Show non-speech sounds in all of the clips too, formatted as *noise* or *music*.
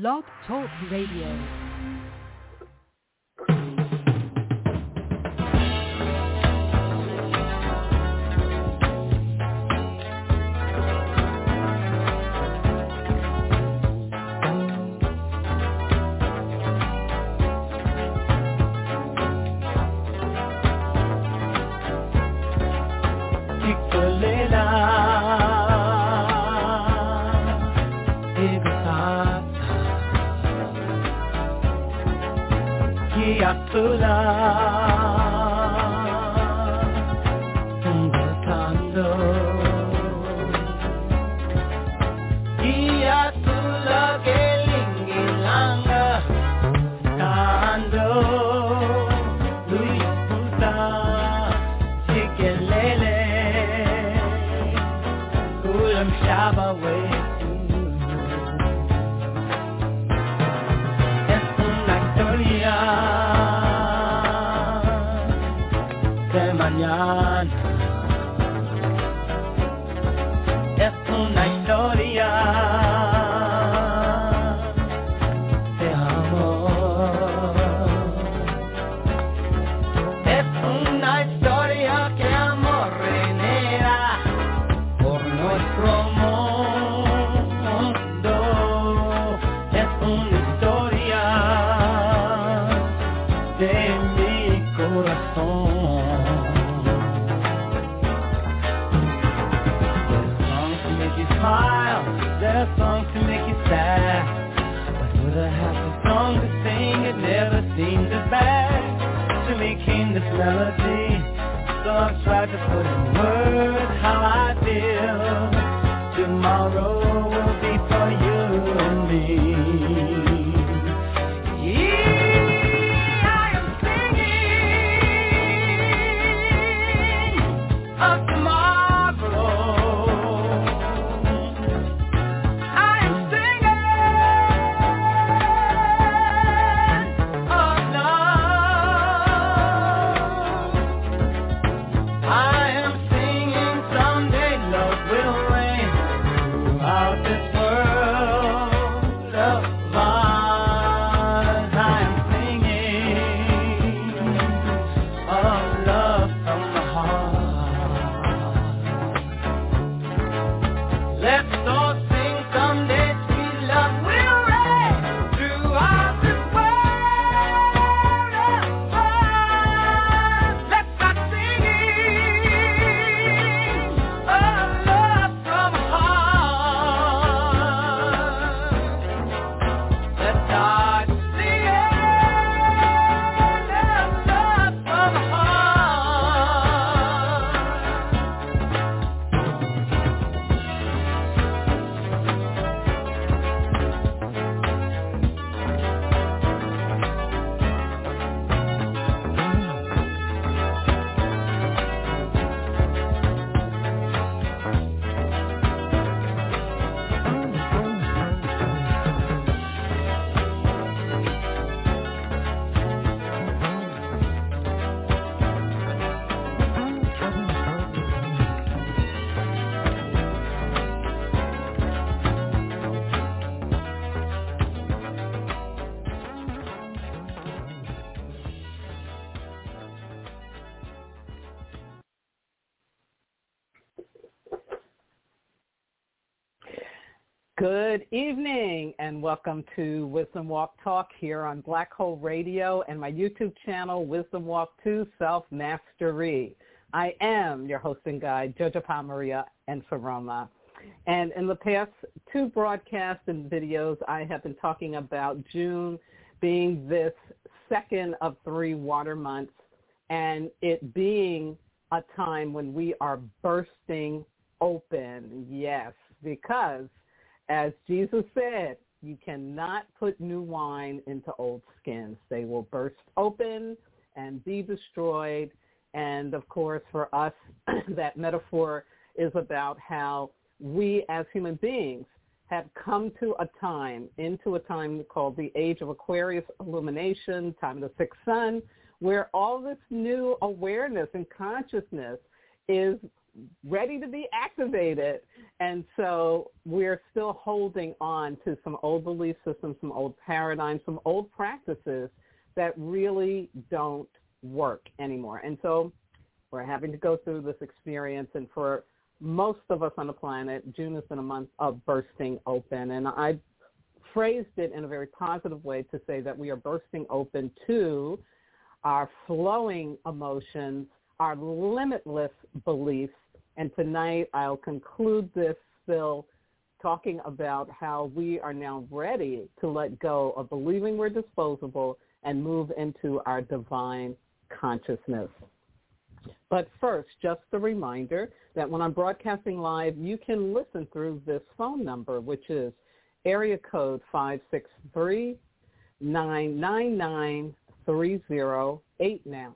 Blog Talk Radio. Love. Good evening and welcome to Wisdom Walk Talk here on Blog Talk Radio and my YouTube channel, Wisdom Walk 2 Self Mastery. I am your host and guide, Jojo Maria Nsoroma. And in the past two broadcasts and videos, I have been talking about June being this second of three water months and it being a time when we are bursting open. Yes, because as Jesus said, you cannot put new wine into old skins. They will burst open and be destroyed. And of course, for us, *clears throat* that metaphor is about how we as human beings have come to a time, into a time called the age of Aquarius illumination, time of the sixth sun, where all this new awareness and consciousness is ready to be activated. And so we're still holding on to some old belief systems, some old paradigms, some old practices that really don't work anymore. And so we're having to go through this experience. And for most of us on the planet, June has been a month of bursting open. And I phrased it in a very positive way to say that we are bursting open to our flowing emotions, our limitless beliefs. And tonight I'll conclude this, Phil, talking about how we are now ready to let go of believing we're disposable and move into our divine consciousness. But first, just a reminder that when I'm broadcasting live, you can listen through this phone number, which is area code 563 999 3089.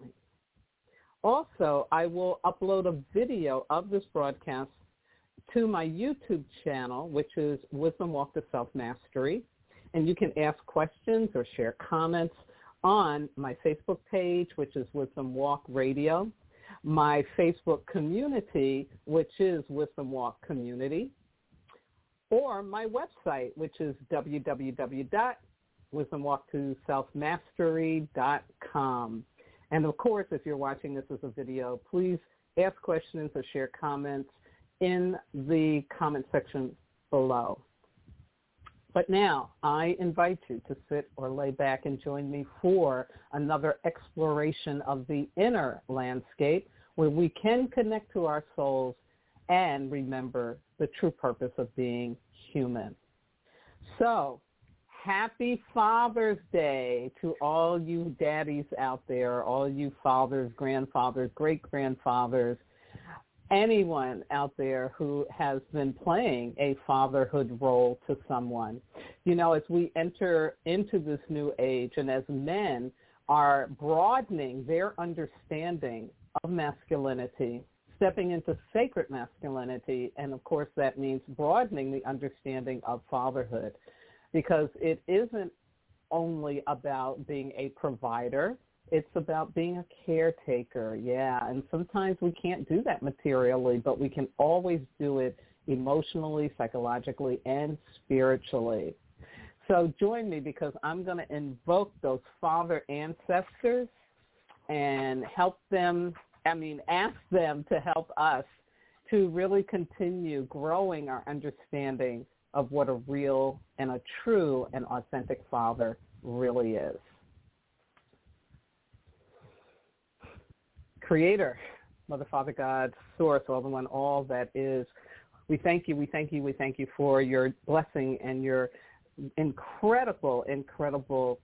Also, I will upload a video of this broadcast to my YouTube channel, which is Wisdom Walk to Self-Mastery. And you can ask questions or share comments on my Facebook page, which is Wisdom Walk Radio, my Facebook community, which is Wisdom Walk Community, or my website, which is www.wisdomwalktoselfmastery.com. And of course, if you're watching this as a video, please ask questions or share comments in the comment section below. But now I invite you to sit or lay back and join me for another exploration of the inner landscape where we can connect to our souls and remember the true purpose of being human. So happy Father's Day to all you daddies out there, all you fathers, grandfathers, great-grandfathers, anyone out there who has been playing a fatherhood role to someone. You know, as we enter into this new age and as men are broadening their understanding of masculinity, stepping into sacred masculinity, and of course that means broadening the understanding of fatherhood because it isn't only about being a provider it's about being a caretaker, yeah. And sometimes we can't do that materially, but we can always do it emotionally, psychologically, and spiritually. So join me because I'm going to invoke those father ancestors and help them, I mean, ask them to help us to really continue growing our understanding of what a real and a true and authentic father really is. creator, Mother, Father, God, source, all the one, all that is. We thank you, we thank you, we thank you for your blessing and your incredible, incredible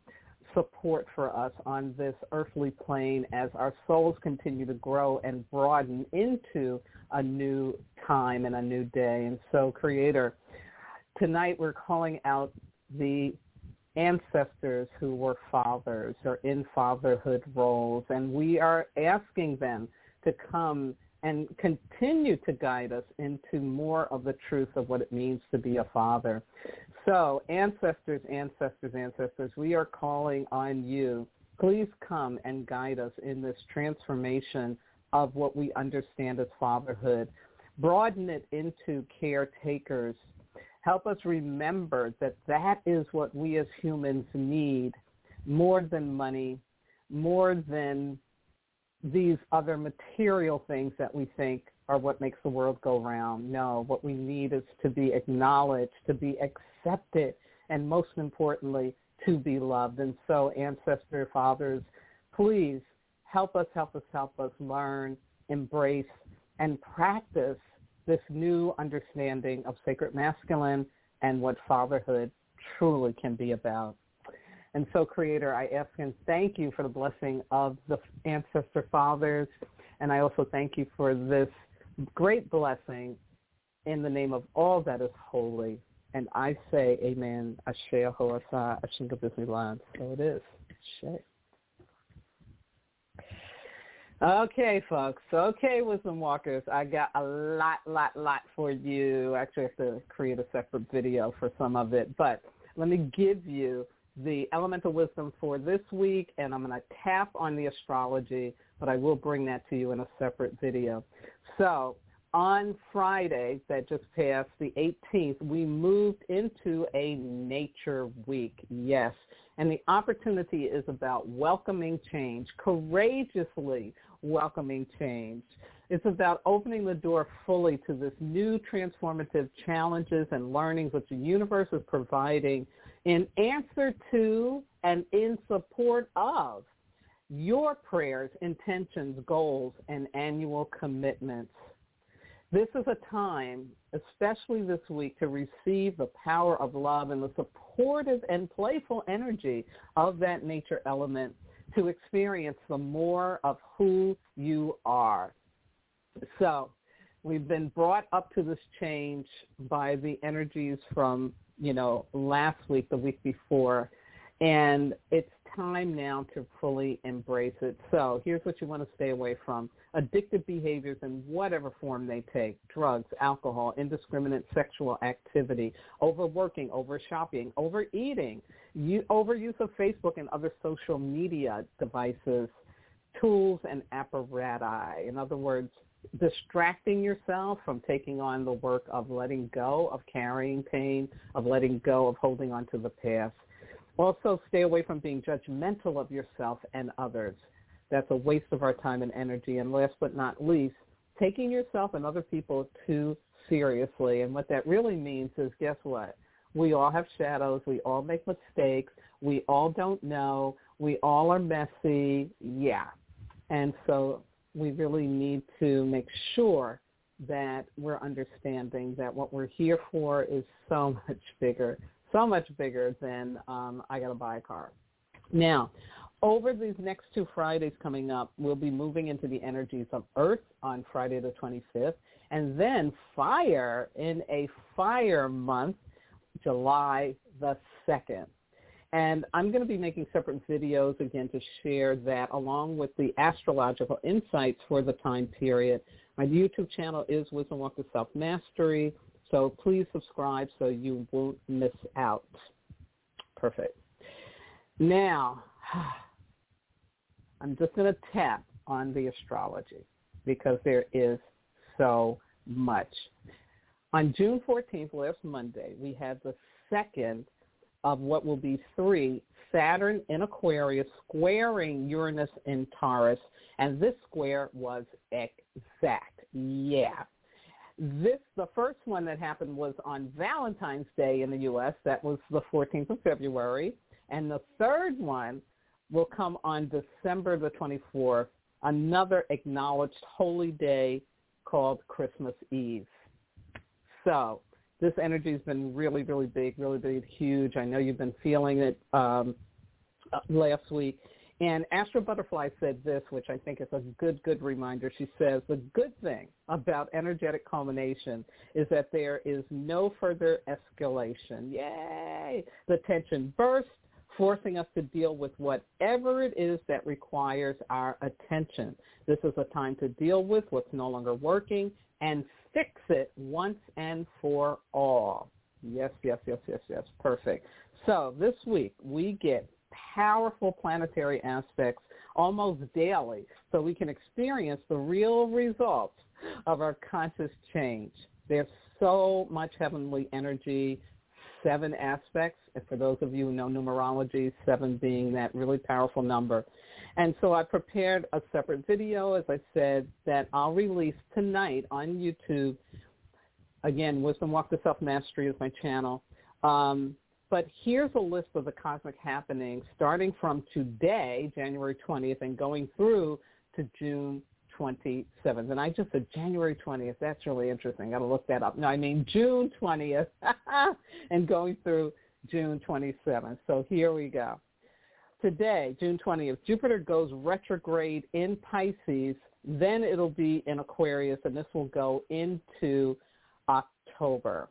support for us on this earthly plane as our souls continue to grow and broaden into a new time and a new day. And so, Creator, tonight we're calling out the ancestors who were fathers or in fatherhood roles, and we are asking them to come and continue to guide us into more of the truth of what it means to be a father. So ancestors, ancestors, ancestors, we are calling on you. Please come and guide us in this transformation of what we understand as fatherhood. Broaden it into caretakers, help us remember that that is what we as humans need more than money, more than these other material things that we think are what makes the world go round. No, what we need is to be acknowledged, to be accepted, and most importantly, to be loved. And so ancestor fathers, please help us, help us, help us learn, embrace, and practice this new understanding of sacred masculine and what fatherhood truly can be about. And so, Creator, I ask and thank you for the blessing of the ancestor fathers, and I also thank you for this great blessing in the name of all that is holy. And I say, Amen. So it is. Ashe. Okay, folks. Okay, wisdom walkers. I got a lot, lot, lot for you. Actually, have to create a separate video for some of it. But let me give you the elemental wisdom for this week, and I'm going to tap on the astrology, but I will bring that to you in a separate video. So on Friday that just passed, the 18th, we moved into a nature week. Yes. And the opportunity is about welcoming change, courageously welcoming change. It's about opening the door fully to this new transformative challenges and learnings which the universe is providing in answer to and in support of your prayers, intentions, goals, and annual commitments. This is a time, especially this week, to receive the power of love and the supportive and playful energy of that nature element to experience the more of who you are. So we've been brought up to this change by the energies from, you know, last week, the week before, and it's time now to fully embrace it. So here's what you want to stay away from. Addictive behaviors in whatever form they take, drugs, alcohol, indiscriminate sexual activity, overworking, over shopping, overeating, you, overuse of Facebook and other social media devices, tools and apparatus. In other words, distracting yourself from taking on the work of letting go of carrying pain, of letting go of holding on to the past. Also, stay away from being judgmental of yourself and others. That's a waste of our time and energy. And last but not least, taking yourself and other people too seriously. And what that really means is, guess what? We all have shadows. We all make mistakes. We all don't know. We all are messy. Yeah. And so we really need to make sure that we're understanding that what we're here for is so *laughs* much bigger, so much bigger than um, I got to buy a car. Now, over these next two Fridays coming up, we'll be moving into the energies of Earth on Friday the 25th, and then fire in a fire month, July the 2nd. And I'm going to be making separate videos again to share that along with the astrological insights for the time period. My YouTube channel is Wisdom Walk to Self-Mastery, so please subscribe so you won't miss out. Perfect. Now, *sighs* I'm just going to tap on the astrology because there is so much. On June 14th, last Monday, we had the second of what will be three Saturn in Aquarius squaring Uranus in Taurus, and this square was exact. Yeah. This the first one that happened was on Valentine's Day in the US. That was the 14th of February, and the third one will come on December the 24th, another acknowledged holy day called Christmas Eve. So this energy has been really, really big, really big, huge. I know you've been feeling it um, uh, last week. And Astro Butterfly said this, which I think is a good, good reminder. She says, the good thing about energetic culmination is that there is no further escalation. Yay! The tension bursts, forcing us to deal with whatever it is that requires our attention. This is a time to deal with what's no longer working and fix it once and for all. Yes, yes, yes, yes, yes. Perfect. So this week we get powerful planetary aspects almost daily so we can experience the real results of our conscious change. There's so much heavenly energy, seven aspects. And for those of you who know numerology, seven being that really powerful number. And so I prepared a separate video, as I said, that I'll release tonight on YouTube. Again, Wisdom Walk to Self-Mastery is my channel. Um, but here's a list of the cosmic happenings starting from today, January 20th, and going through to June 27th. And I just said January 20th. That's really interesting. Got to look that up. No, I mean June 20th *laughs* and going through June 27th. So here we go today, June 20th, Jupiter goes retrograde in Pisces. Then it'll be in Aquarius, and this will go into October.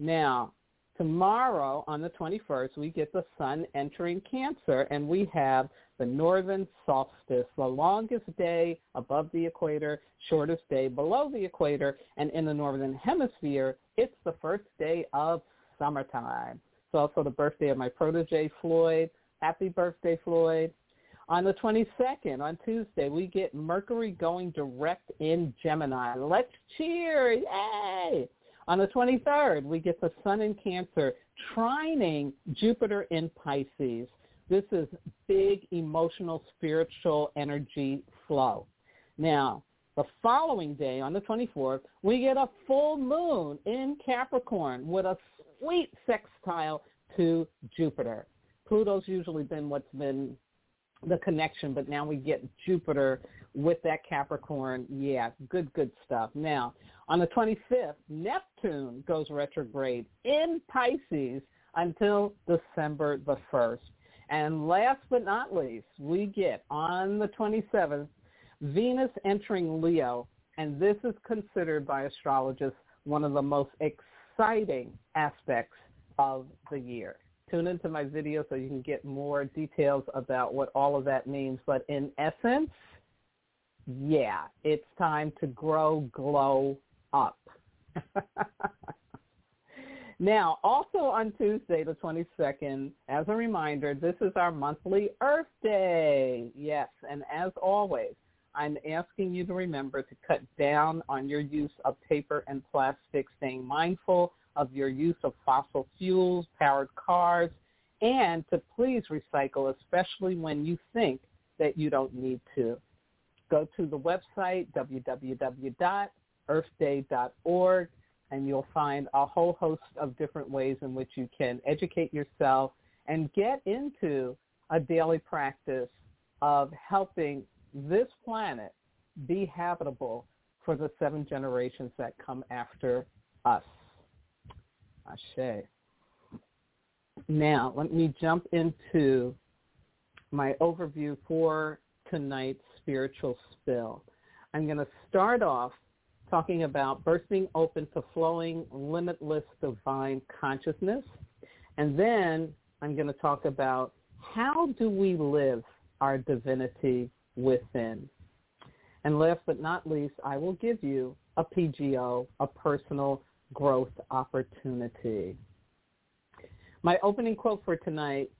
Now, tomorrow on the 21st, we get the sun entering Cancer, and we have the northern solstice, the longest day above the equator, shortest day below the equator, and in the northern hemisphere, it's the first day of summertime. It's also the birthday of my protege, Floyd. Happy birthday, Floyd. On the 22nd, on Tuesday, we get Mercury going direct in Gemini. Let's cheer. Yay! On the 23rd, we get the Sun in Cancer trining Jupiter in Pisces. This is big emotional, spiritual energy flow. Now, the following day, on the 24th, we get a full moon in Capricorn with a sweet sextile to Jupiter. Pluto's usually been what's been the connection, but now we get Jupiter with that Capricorn. Yeah, good, good stuff. Now, on the 25th, Neptune goes retrograde in Pisces until December the 1st. And last but not least, we get on the 27th, Venus entering Leo, and this is considered by astrologists one of the most exciting aspects of the year. Tune into my video so you can get more details about what all of that means. But in essence, yeah, it's time to grow, glow up. *laughs* now, also on Tuesday, the 22nd, as a reminder, this is our monthly Earth Day. Yes, and as always, I'm asking you to remember to cut down on your use of paper and plastic, staying mindful of your use of fossil fuels, powered cars, and to please recycle, especially when you think that you don't need to. Go to the website, www.earthday.org, and you'll find a whole host of different ways in which you can educate yourself and get into a daily practice of helping this planet be habitable for the seven generations that come after us. Ashe. Now, let me jump into my overview for tonight's spiritual spill. I'm going to start off talking about bursting open to flowing, limitless divine consciousness. And then I'm going to talk about how do we live our divinity within. And last but not least, I will give you a PGO, a personal growth opportunity. My opening quote for tonight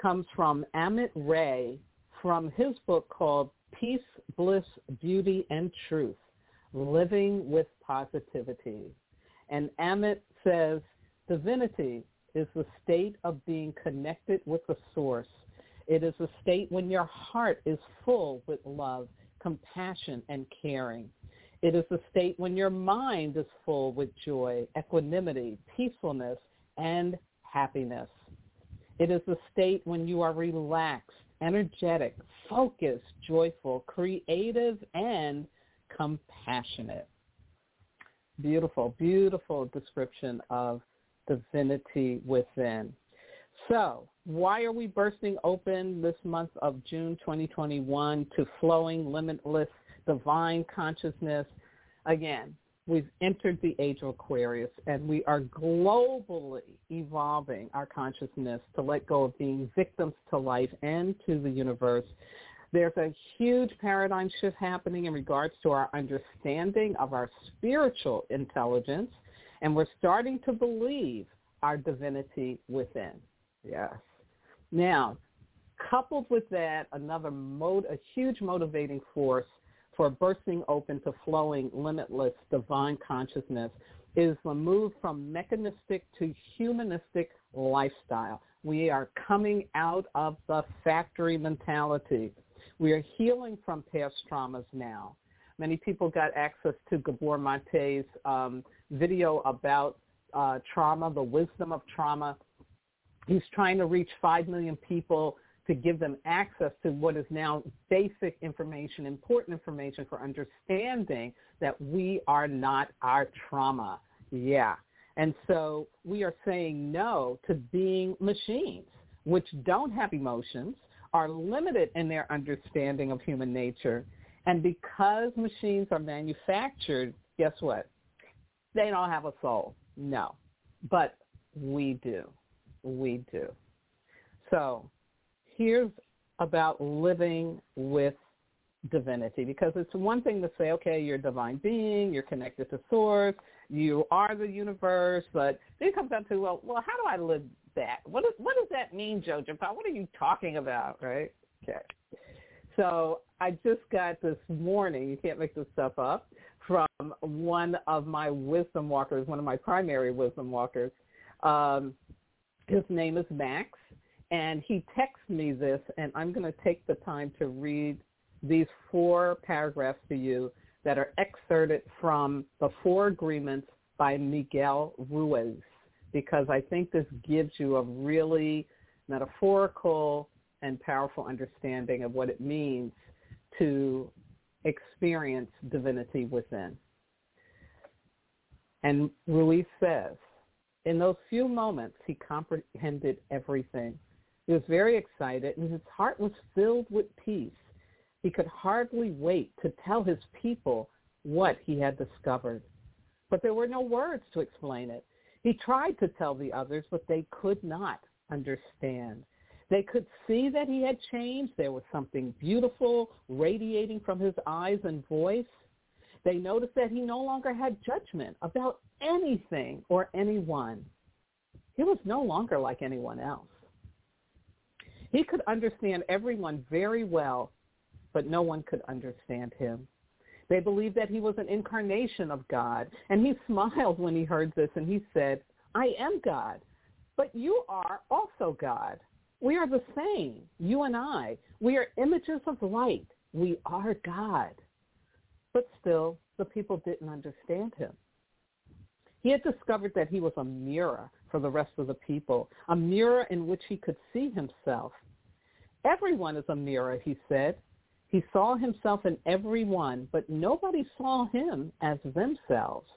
comes from Amit Ray from his book called Peace, Bliss, Beauty, and Truth, Living with Positivity. And Amit says, divinity is the state of being connected with the source it is a state when your heart is full with love, compassion, and caring. It is a state when your mind is full with joy, equanimity, peacefulness, and happiness. It is a state when you are relaxed, energetic, focused, joyful, creative, and compassionate. Beautiful, beautiful description of divinity within. So why are we bursting open this month of June 2021 to flowing, limitless, divine consciousness? Again, we've entered the age of Aquarius and we are globally evolving our consciousness to let go of being victims to life and to the universe. There's a huge paradigm shift happening in regards to our understanding of our spiritual intelligence, and we're starting to believe our divinity within. Yes. Now, coupled with that, another mode, a huge motivating force for bursting open to flowing, limitless divine consciousness is the move from mechanistic to humanistic lifestyle. We are coming out of the factory mentality. We are healing from past traumas now. Many people got access to Gabor Mate's um, video about uh, trauma, the wisdom of trauma. He's trying to reach 5 million people to give them access to what is now basic information, important information for understanding that we are not our trauma. Yeah. And so we are saying no to being machines, which don't have emotions, are limited in their understanding of human nature. And because machines are manufactured, guess what? They don't have a soul. No. But we do we do. So here's about living with divinity because it's one thing to say, okay, you're a divine being, you're connected to source, you are the universe, but then it comes down to, well, well, how do I live that? What, does that mean, Jojo? What are you talking about, right? Okay. So I just got this morning, you can't make this stuff up, from one of my wisdom walkers, one of my primary wisdom walkers. Um, his name is Max, and he texts me this, and I'm going to take the time to read these four paragraphs to you that are excerpted from the Four Agreements by Miguel Ruiz, because I think this gives you a really metaphorical and powerful understanding of what it means to experience divinity within. And Ruiz says, in those few moments, he comprehended everything. He was very excited, and his heart was filled with peace. He could hardly wait to tell his people what he had discovered. But there were no words to explain it. He tried to tell the others, but they could not understand. They could see that he had changed. There was something beautiful radiating from his eyes and voice. They noticed that he no longer had judgment about anything or anyone. He was no longer like anyone else. He could understand everyone very well, but no one could understand him. They believed that he was an incarnation of God, and he *laughs* smiled when he heard this, and he said, I am God, but you are also God. We are the same, you and I. We are images of light. We are God. But still, the people didn't understand him. He had discovered that he was a mirror for the rest of the people, a mirror in which he could see himself. Everyone is a mirror, he said. He saw himself in everyone, but nobody saw him as themselves.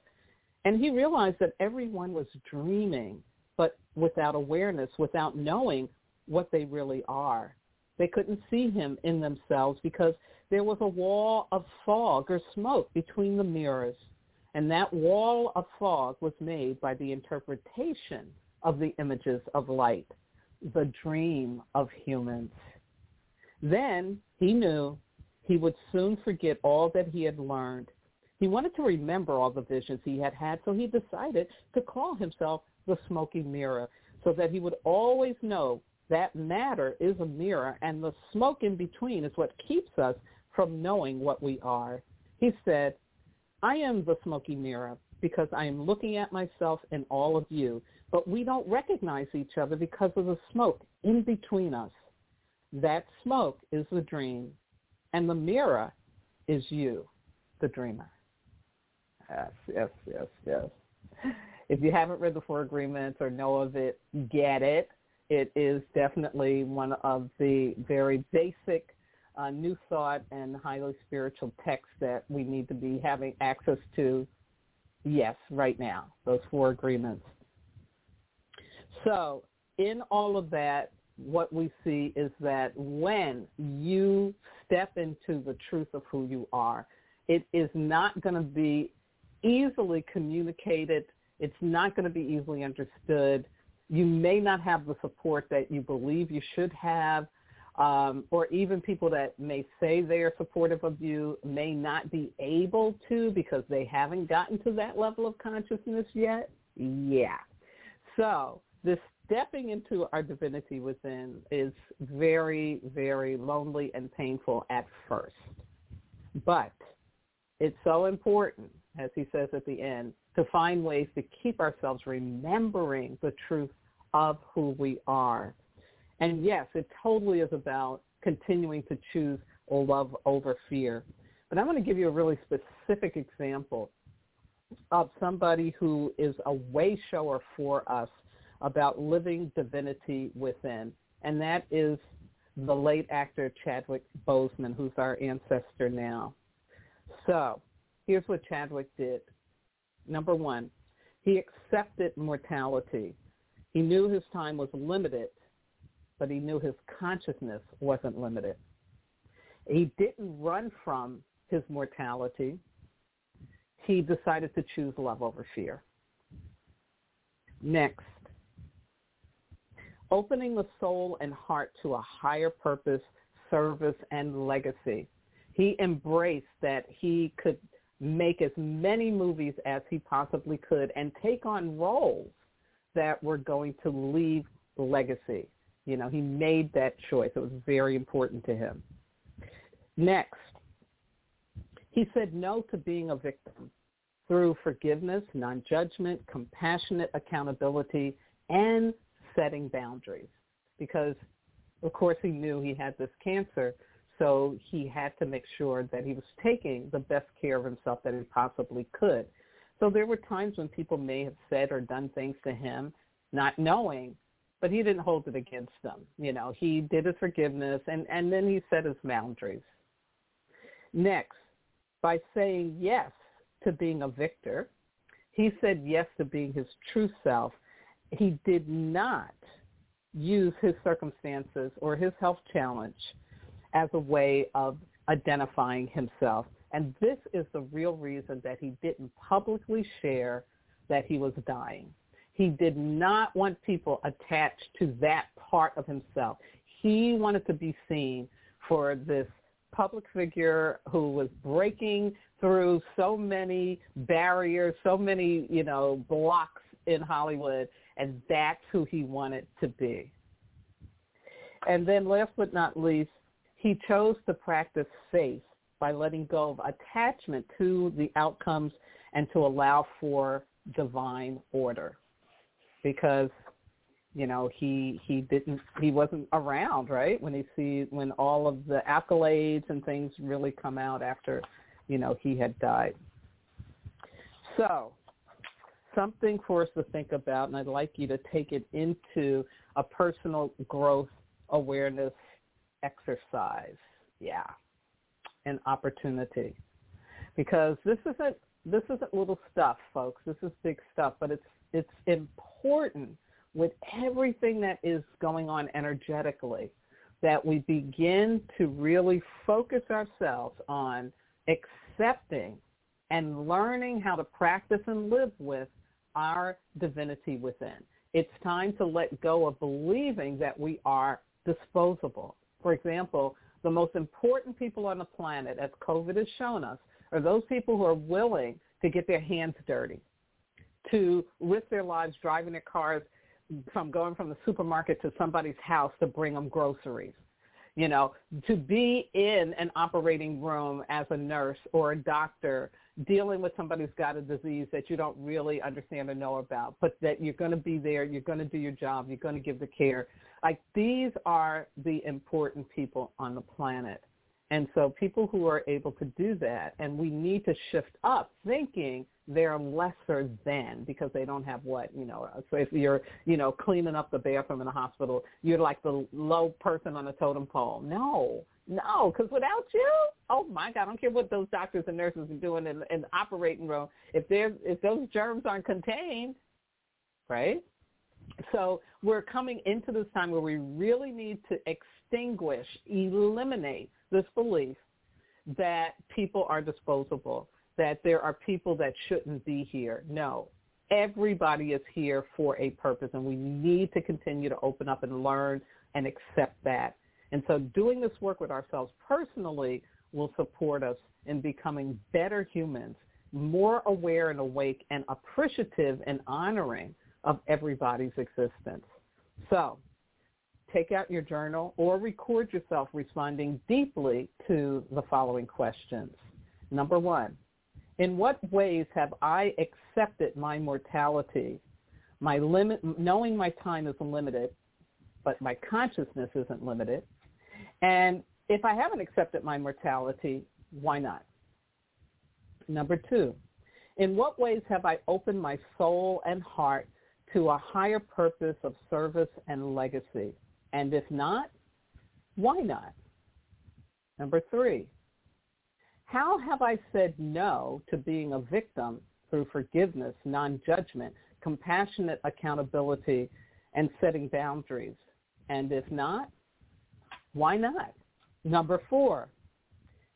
And he realized that everyone was dreaming, but without awareness, without knowing what they really are. They couldn't see him in themselves because there was a wall of fog or smoke between the mirrors. And that wall of fog was made by the interpretation of the images of light, the dream of humans. Then he knew he would soon forget all that he had learned. He wanted to remember all the visions he had had, so he decided to call himself the smoky mirror so that he would always know that matter is a mirror, and the smoke in between is what keeps us from knowing what we are. He said, I am the smoky mirror because I am looking at myself and all of you, but we don't recognize each other because of the smoke in between us. That smoke is the dream, and the mirror is you, the dreamer. Yes, yes, yes, yes. If you haven't read the Four Agreements or know of it, get it it is definitely one of the very basic uh, new thought and highly spiritual texts that we need to be having access to, yes, right now, those four agreements. So in all of that, what we see is that when you step into the truth of who you are, it is not going to be easily communicated. It's not going to be easily understood you may not have the support that you believe you should have, um, or even people that may say they are supportive of you may not be able to because they haven't gotten to that level of consciousness yet. Yeah. So this stepping into our divinity within is very, very lonely and painful at first. But it's so important, as he says at the end, to find ways to keep ourselves remembering the truth of who we are. And yes, it totally is about continuing to choose love over fear. But I want to give you a really specific example of somebody who is a way shower for us about living divinity within. And that is the late actor Chadwick Boseman, who's our ancestor now. So here's what Chadwick did. Number one, he accepted mortality. He knew his time was limited, but he knew his consciousness wasn't limited. He didn't run from his mortality. He decided to choose love over fear. Next, opening the soul and heart to a higher purpose, service, and legacy. He embraced that he could make as many movies as he possibly could and take on roles that were going to leave legacy. You know, he made that choice. It was very important to him. Next, he said no to being a victim through forgiveness, non-judgment, compassionate accountability, and setting boundaries. Because, of course, he knew he had this cancer, so he had to make sure that he was taking the best care of himself that he possibly could. So there were times when people may have said or done things to him, not knowing, but he didn't hold it against them. You know, he did his forgiveness, and, and then he set his boundaries. Next, by saying yes to being a victor, he said yes to being his true self. He did not use his circumstances or his health challenge as a way of identifying himself. And this is the real reason that he didn't publicly share that he was dying. He did not want people attached to that part of himself. He wanted to be seen for this public figure who was breaking through so many barriers, so many, you know, blocks in Hollywood, and that's who he wanted to be. And then last but not least, he chose to practice faith by letting go of attachment to the outcomes and to allow for divine order because you know he he didn't he wasn't around right? When he see when all of the accolades and things really come out after you know he had died. So something for us to think about and i'd like you to take it into a personal growth awareness exercise. Yeah. An opportunity. Because this isn't this isn't little stuff folks. This is big stuff but it's it's important with everything that is going on energetically that we begin to really focus ourselves on accepting and learning how to practice and live with our divinity within. It's time to let go of believing that we are disposable. For example, the most important people on the planet, as COVID has shown us, are those people who are willing to get their hands dirty, to risk their lives driving their cars from going from the supermarket to somebody's house to bring them groceries. You know, to be in an operating room as a nurse or a doctor dealing with somebody who's got a disease that you don't really understand or know about, but that you're going to be there, you're going to do your job, you're going to give the care. Like these are the important people on the planet. And so people who are able to do that, and we need to shift up thinking they're lesser than because they don't have what, you know, so if you're, you know, cleaning up the bathroom in a hospital, you're like the low person on the totem pole. No, no, because without you, oh my God, I don't care what those doctors and nurses are doing in, in the operating room. If they're, if those germs aren't contained, right? So we're coming into this time where we really need to extinguish, eliminate this belief that people are disposable, that there are people that shouldn't be here. No, everybody is here for a purpose, and we need to continue to open up and learn and accept that. And so doing this work with ourselves personally will support us in becoming better humans, more aware and awake and appreciative and honoring of everybody's existence. So take out your journal or record yourself responding deeply to the following questions. Number one, in what ways have I accepted my mortality? My limit, knowing my time is limited, but my consciousness isn't limited. And if I haven't accepted my mortality, why not? Number two, in what ways have I opened my soul and heart to a higher purpose of service and legacy? And if not, why not? Number three, how have I said no to being a victim through forgiveness, non-judgment, compassionate accountability, and setting boundaries? And if not, why not? Number four,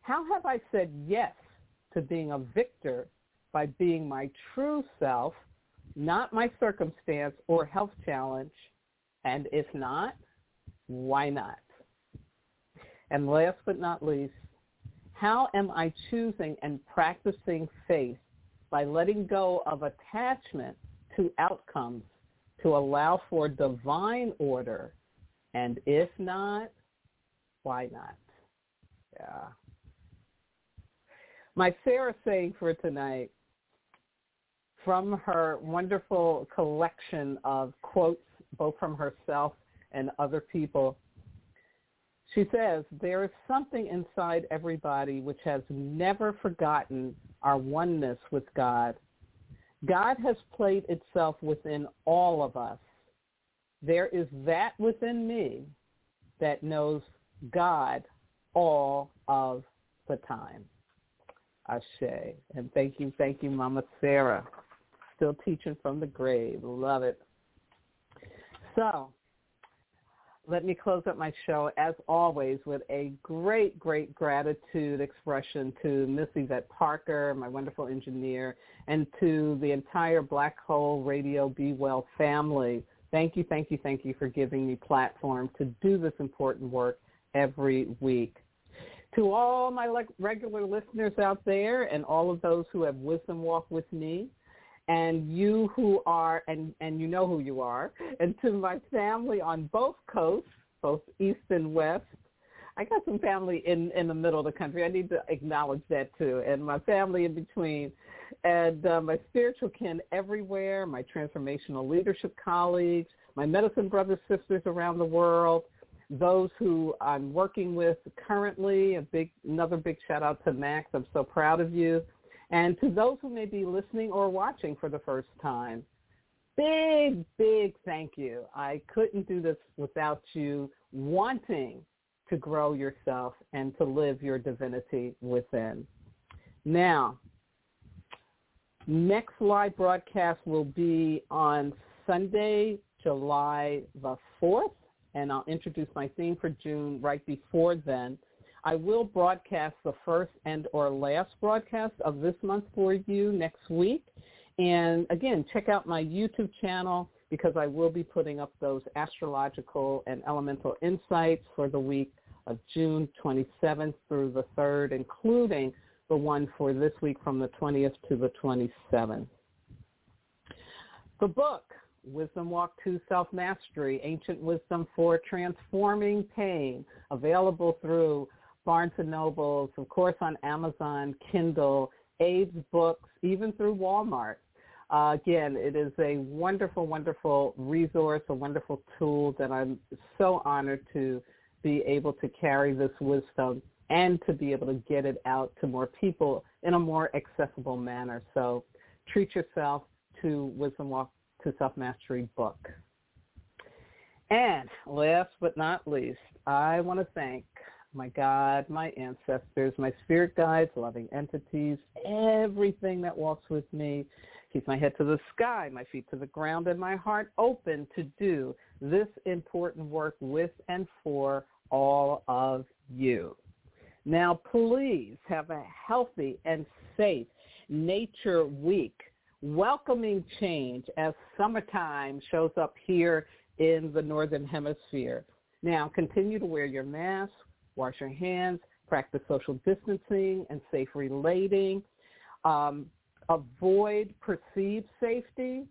how have I said yes to being a victor by being my true self, not my circumstance or health challenge? And if not, why not? And last but not least, how am I choosing and practicing faith by letting go of attachment to outcomes to allow for divine order? And if not, why not? Yeah. My Sarah saying for tonight, from her wonderful collection of quotes, both from herself and other people, she says, there is something inside everybody which has never forgotten our oneness with God. God has played itself within all of us. There is that within me that knows God all of the time. Ashe. And thank you, thank you, Mama Sarah. Still teaching from the grave. Love it. So let me close up my show, as always, with a great, great gratitude expression to Miss Yvette Parker, my wonderful engineer, and to the entire Blog Talk Radio Be Well family. Thank you, thank you, thank you for giving me platform to do this important work every week. To all my regular listeners out there and all of those who have wisdom walk with me, and you who are, and, and you know who you are, and to my family on both coasts, both east and west. I got some family in, in the middle of the country. I need to acknowledge that too. And my family in between. And uh, my spiritual kin everywhere, my transformational leadership colleagues, my medicine brothers, sisters around the world, those who I'm working with currently, a big, another big shout out to Max. I'm so proud of you. And to those who may be listening or watching for the first time, big, big thank you. I couldn't do this without you wanting to grow yourself and to live your divinity within. Now, next live broadcast will be on Sunday, July the 4th, and I'll introduce my theme for June right before then. I will broadcast the first and or last broadcast of this month for you next week. And again, check out my YouTube channel because I will be putting up those astrological and elemental insights for the week of June 27th through the 3rd, including the one for this week from the 20th to the 27th. The book, Wisdom Walk to Self-Mastery, Ancient Wisdom for Transforming Pain, available through Barnes and Nobles, of course on Amazon, Kindle, Abe's books, even through Walmart. Uh, again, it is a wonderful, wonderful resource, a wonderful tool that I'm so honored to be able to carry this wisdom and to be able to get it out to more people in a more accessible manner. So treat yourself to Wisdom Walk to Self-Mastery book. And last but not least, I want to thank my God, my ancestors, my spirit guides, loving entities, everything that walks with me. Keep my head to the sky, my feet to the ground, and my heart open to do this important work with and for all of you. Now, please have a healthy and safe nature week, welcoming change as summertime shows up here in the Northern Hemisphere. Now, continue to wear your mask, wash your hands, practice social distancing and safe relating, um, avoid perceived safety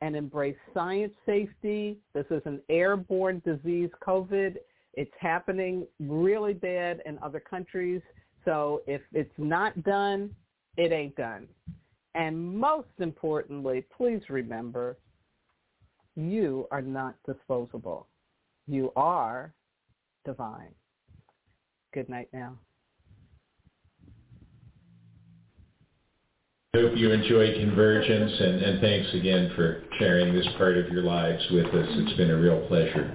and embrace science safety. This is an airborne disease, COVID. It's happening really bad in other countries. So if it's not done, it ain't done. And most importantly, please remember, you are not disposable. You are divine. Good night now. Hope you enjoy Convergence, and, and thanks again for sharing this part of your lives with us. It's been a real pleasure.